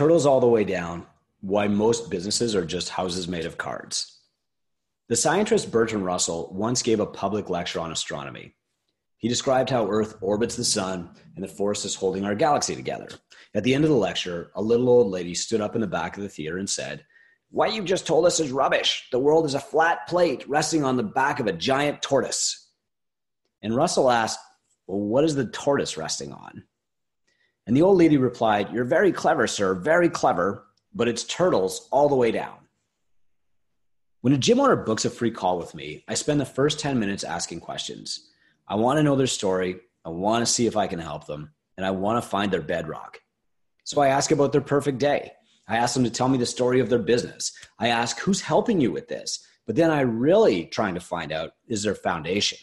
Turtles all the way down. Why most businesses are just houses made of cards. The scientist Bertrand Russell once gave a public lecture on astronomy. He described how Earth orbits the sun and the forces holding our galaxy together. At the end of the lecture, a little old lady stood up in the back of the theater and said, What you've just told us is rubbish. The world is a flat plate resting on the back of a giant tortoise. And Russell asked, Well, what is the tortoise resting on? And the old lady replied, You're very clever, sir, very clever, but it's turtles all the way down. When a gym owner books a free call with me, I spend the first 10 minutes asking questions. I want to know their story, I want to see if I can help them, and I want to find their bedrock. So I ask about their perfect day. I ask them to tell me the story of their business. I ask who's helping you with this. But then I really trying to find out is their foundation,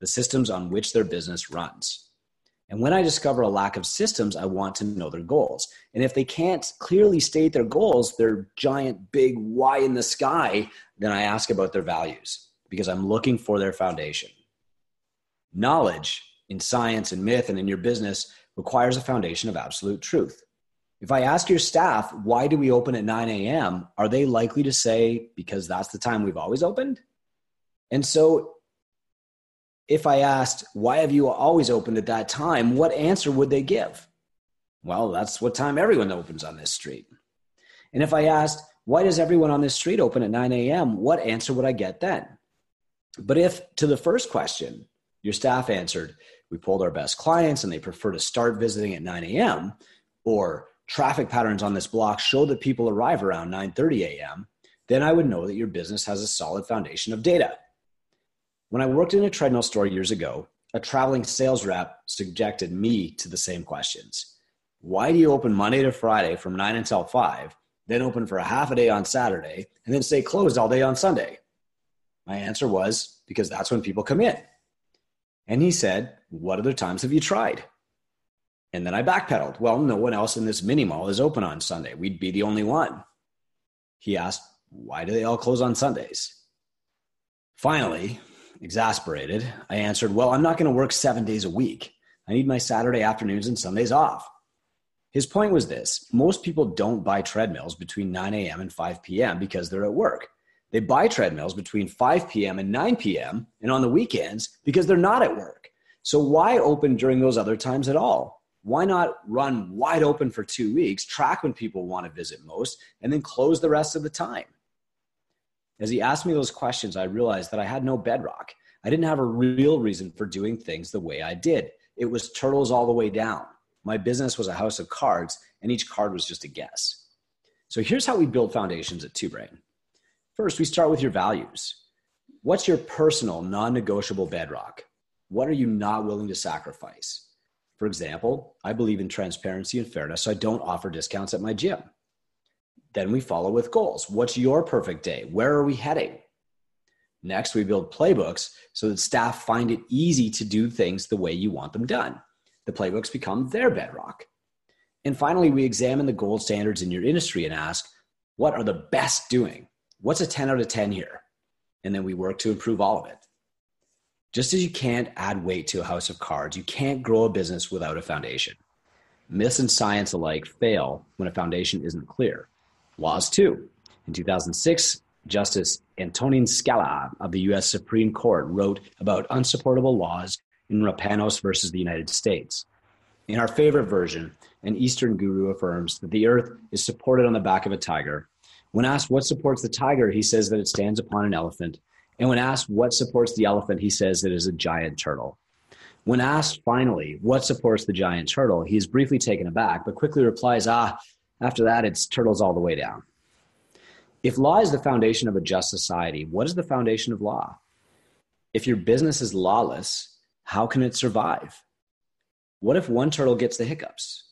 the systems on which their business runs. And when I discover a lack of systems, I want to know their goals. And if they can't clearly state their goals, their giant, big why in the sky, then I ask about their values because I'm looking for their foundation. Knowledge in science and myth and in your business requires a foundation of absolute truth. If I ask your staff, why do we open at 9 a.m., are they likely to say, because that's the time we've always opened? And so if I asked, why have you always opened at that time? What answer would they give? Well, that's what time everyone opens on this street. And if I asked, why does everyone on this street open at 9 a.m., what answer would I get then? But if to the first question, your staff answered, we pulled our best clients and they prefer to start visiting at 9 a.m., or traffic patterns on this block show that people arrive around 9:30 a.m., then I would know that your business has a solid foundation of data. When I worked in a treadmill store years ago, a traveling sales rep subjected me to the same questions. Why do you open Monday to Friday from 9 until 5, then open for a half a day on Saturday, and then stay closed all day on Sunday? My answer was because that's when people come in. And he said, What other times have you tried? And then I backpedaled. Well, no one else in this mini mall is open on Sunday. We'd be the only one. He asked, Why do they all close on Sundays? Finally, Exasperated, I answered, Well, I'm not going to work seven days a week. I need my Saturday afternoons and Sundays off. His point was this most people don't buy treadmills between 9 a.m. and 5 p.m. because they're at work. They buy treadmills between 5 p.m. and 9 p.m. and on the weekends because they're not at work. So, why open during those other times at all? Why not run wide open for two weeks, track when people want to visit most, and then close the rest of the time? As he asked me those questions, I realized that I had no bedrock. I didn't have a real reason for doing things the way I did. It was turtles all the way down. My business was a house of cards, and each card was just a guess. So here's how we build foundations at Two Brain. First, we start with your values. What's your personal, non negotiable bedrock? What are you not willing to sacrifice? For example, I believe in transparency and fairness, so I don't offer discounts at my gym. Then we follow with goals. What's your perfect day? Where are we heading? Next, we build playbooks so that staff find it easy to do things the way you want them done. The playbooks become their bedrock. And finally, we examine the gold standards in your industry and ask, what are the best doing? What's a 10 out of 10 here? And then we work to improve all of it. Just as you can't add weight to a house of cards, you can't grow a business without a foundation. Myths and science alike fail when a foundation isn't clear. Laws too. In 2006, Justice Antonin Scalia of the U.S. Supreme Court wrote about unsupportable laws in Rapanos versus the United States. In our favorite version, an Eastern guru affirms that the earth is supported on the back of a tiger. When asked what supports the tiger, he says that it stands upon an elephant. And when asked what supports the elephant, he says it is a giant turtle. When asked finally what supports the giant turtle, he is briefly taken aback, but quickly replies, Ah, after that, it's turtles all the way down. If law is the foundation of a just society, what is the foundation of law? If your business is lawless, how can it survive? What if one turtle gets the hiccups?